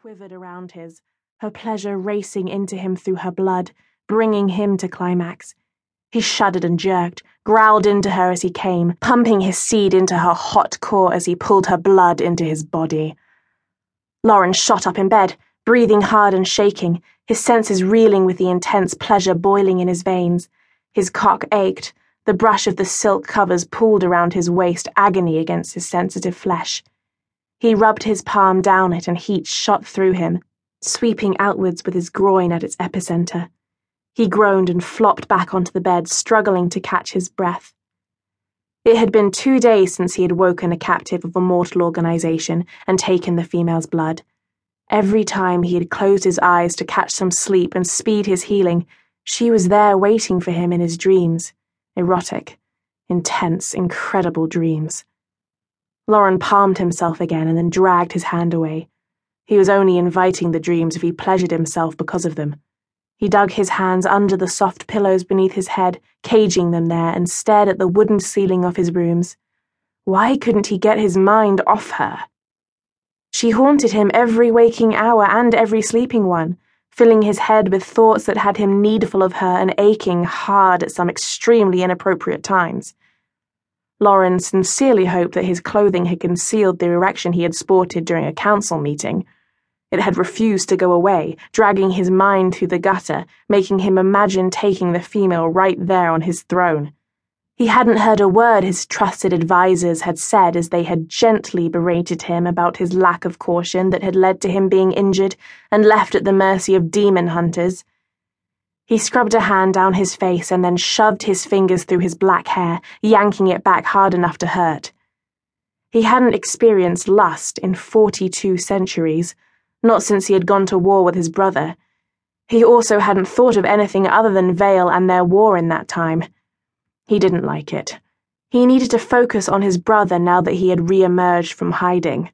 quivered around his, her pleasure racing into him through her blood, bringing him to climax. He shuddered and jerked, growled into her as he came, pumping his seed into her hot core as he pulled her blood into his body. Loren shot up in bed, breathing hard and shaking, his senses reeling with the intense pleasure boiling in his veins. His cock ached, the brush of the silk covers pulled around his waist, agony against his sensitive flesh. He rubbed his palm down it, and heat shot through him, sweeping outwards with his groin at its epicenter. He groaned and flopped back onto the bed, struggling to catch his breath. It had been two days since he had woken a captive of a mortal organization and taken the female's blood. Every time he had closed his eyes to catch some sleep and speed his healing, she was there waiting for him in his dreams erotic, intense, incredible dreams. Loren palmed himself again and then dragged his hand away. He was only inviting the dreams if he pleasured himself because of them. He dug his hands under the soft pillows beneath his head, caging them there, and stared at the wooden ceiling of his rooms. Why couldn't he get his mind off her? She haunted him every waking hour and every sleeping one, filling his head with thoughts that had him needful of her and aching hard at some extremely inappropriate times. Loren sincerely hoped that his clothing had concealed the erection he had sported during a council meeting. It had refused to go away, dragging his mind through the gutter, making him imagine taking the female right there on his throne. He hadn't heard a word his trusted advisers had said as they had gently berated him about his lack of caution that had led to him being injured and left at the mercy of demon hunters. He scrubbed a hand down his face and then shoved his fingers through his black hair, yanking it back hard enough to hurt. He hadn't experienced lust in 42 centuries, not since he had gone to war with his brother. He also hadn't thought of anything other than Vale and their war in that time. He didn't like it. He needed to focus on his brother now that he had re emerged from hiding.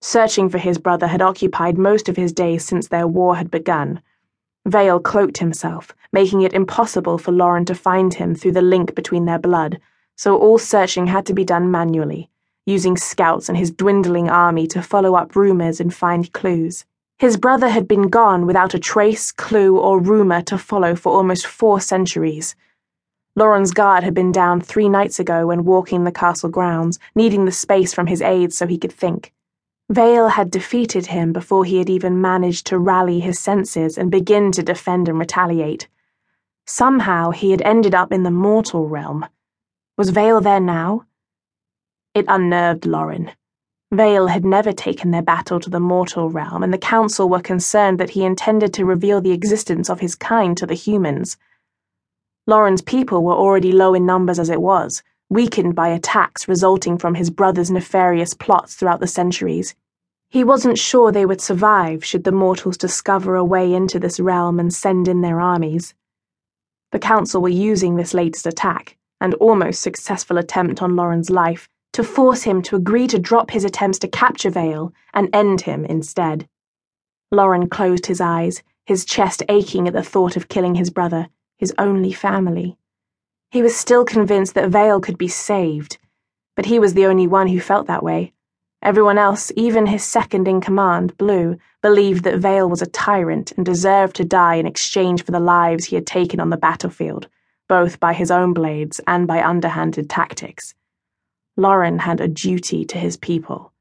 Searching for his brother had occupied most of his days since their war had begun. Vale cloaked himself, making it impossible for Loren to find him through the link between their blood, so all searching had to be done manually, using scouts and his dwindling army to follow up rumors and find clues. His brother had been gone without a trace, clue, or rumor to follow for almost four centuries. Loren's guard had been down three nights ago when walking the castle grounds, needing the space from his aides so he could think. Vale had defeated him before he had even managed to rally his senses and begin to defend and retaliate. Somehow he had ended up in the mortal realm. Was Vale there now? It unnerved Loren. Vale had never taken their battle to the mortal realm, and the Council were concerned that he intended to reveal the existence of his kind to the humans. Loren's people were already low in numbers as it was weakened by attacks resulting from his brother's nefarious plots throughout the centuries. He wasn't sure they would survive should the mortals discover a way into this realm and send in their armies. The Council were using this latest attack, and almost successful attempt on Loren's life, to force him to agree to drop his attempts to capture Vale and end him instead. Loren closed his eyes, his chest aching at the thought of killing his brother, his only family. He was still convinced that Vale could be saved, but he was the only one who felt that way. Everyone else, even his second in command, Bleu, believed that Vale was a tyrant and deserved to die in exchange for the lives he had taken on the battlefield, both by his own blades and by underhanded tactics. Loren had a duty to his people.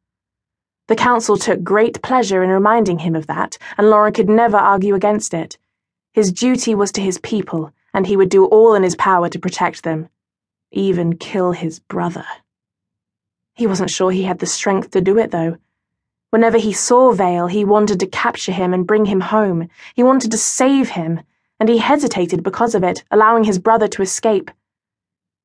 The council took great pleasure in reminding him of that, and Loren could never argue against it. His duty was to his people and he would do all in his power to protect them, even kill his brother. He wasn't sure he had the strength to do it, though. Whenever he saw Vale, he wanted to capture him and bring him home. He wanted to save him, and he hesitated because of it, allowing his brother to escape.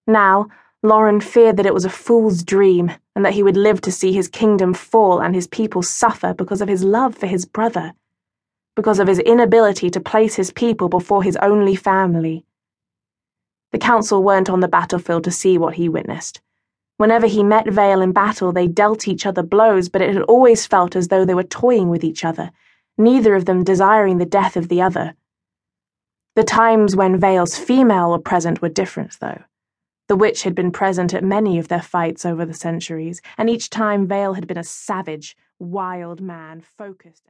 Now, Loren feared that it was a fool's dream, and that he would live to see his kingdom fall and his people suffer because of his love for his brother because of his inability to place his people before his only family. The council weren't on the battlefield to see what he witnessed. Whenever he met Vale in battle, they dealt each other blows, but it had always felt as though they were toying with each other, neither of them desiring the death of the other. The times when Vale's female were present were different, though. The witch had been present at many of their fights over the centuries, and each time Vale had been a savage, wild man, focused.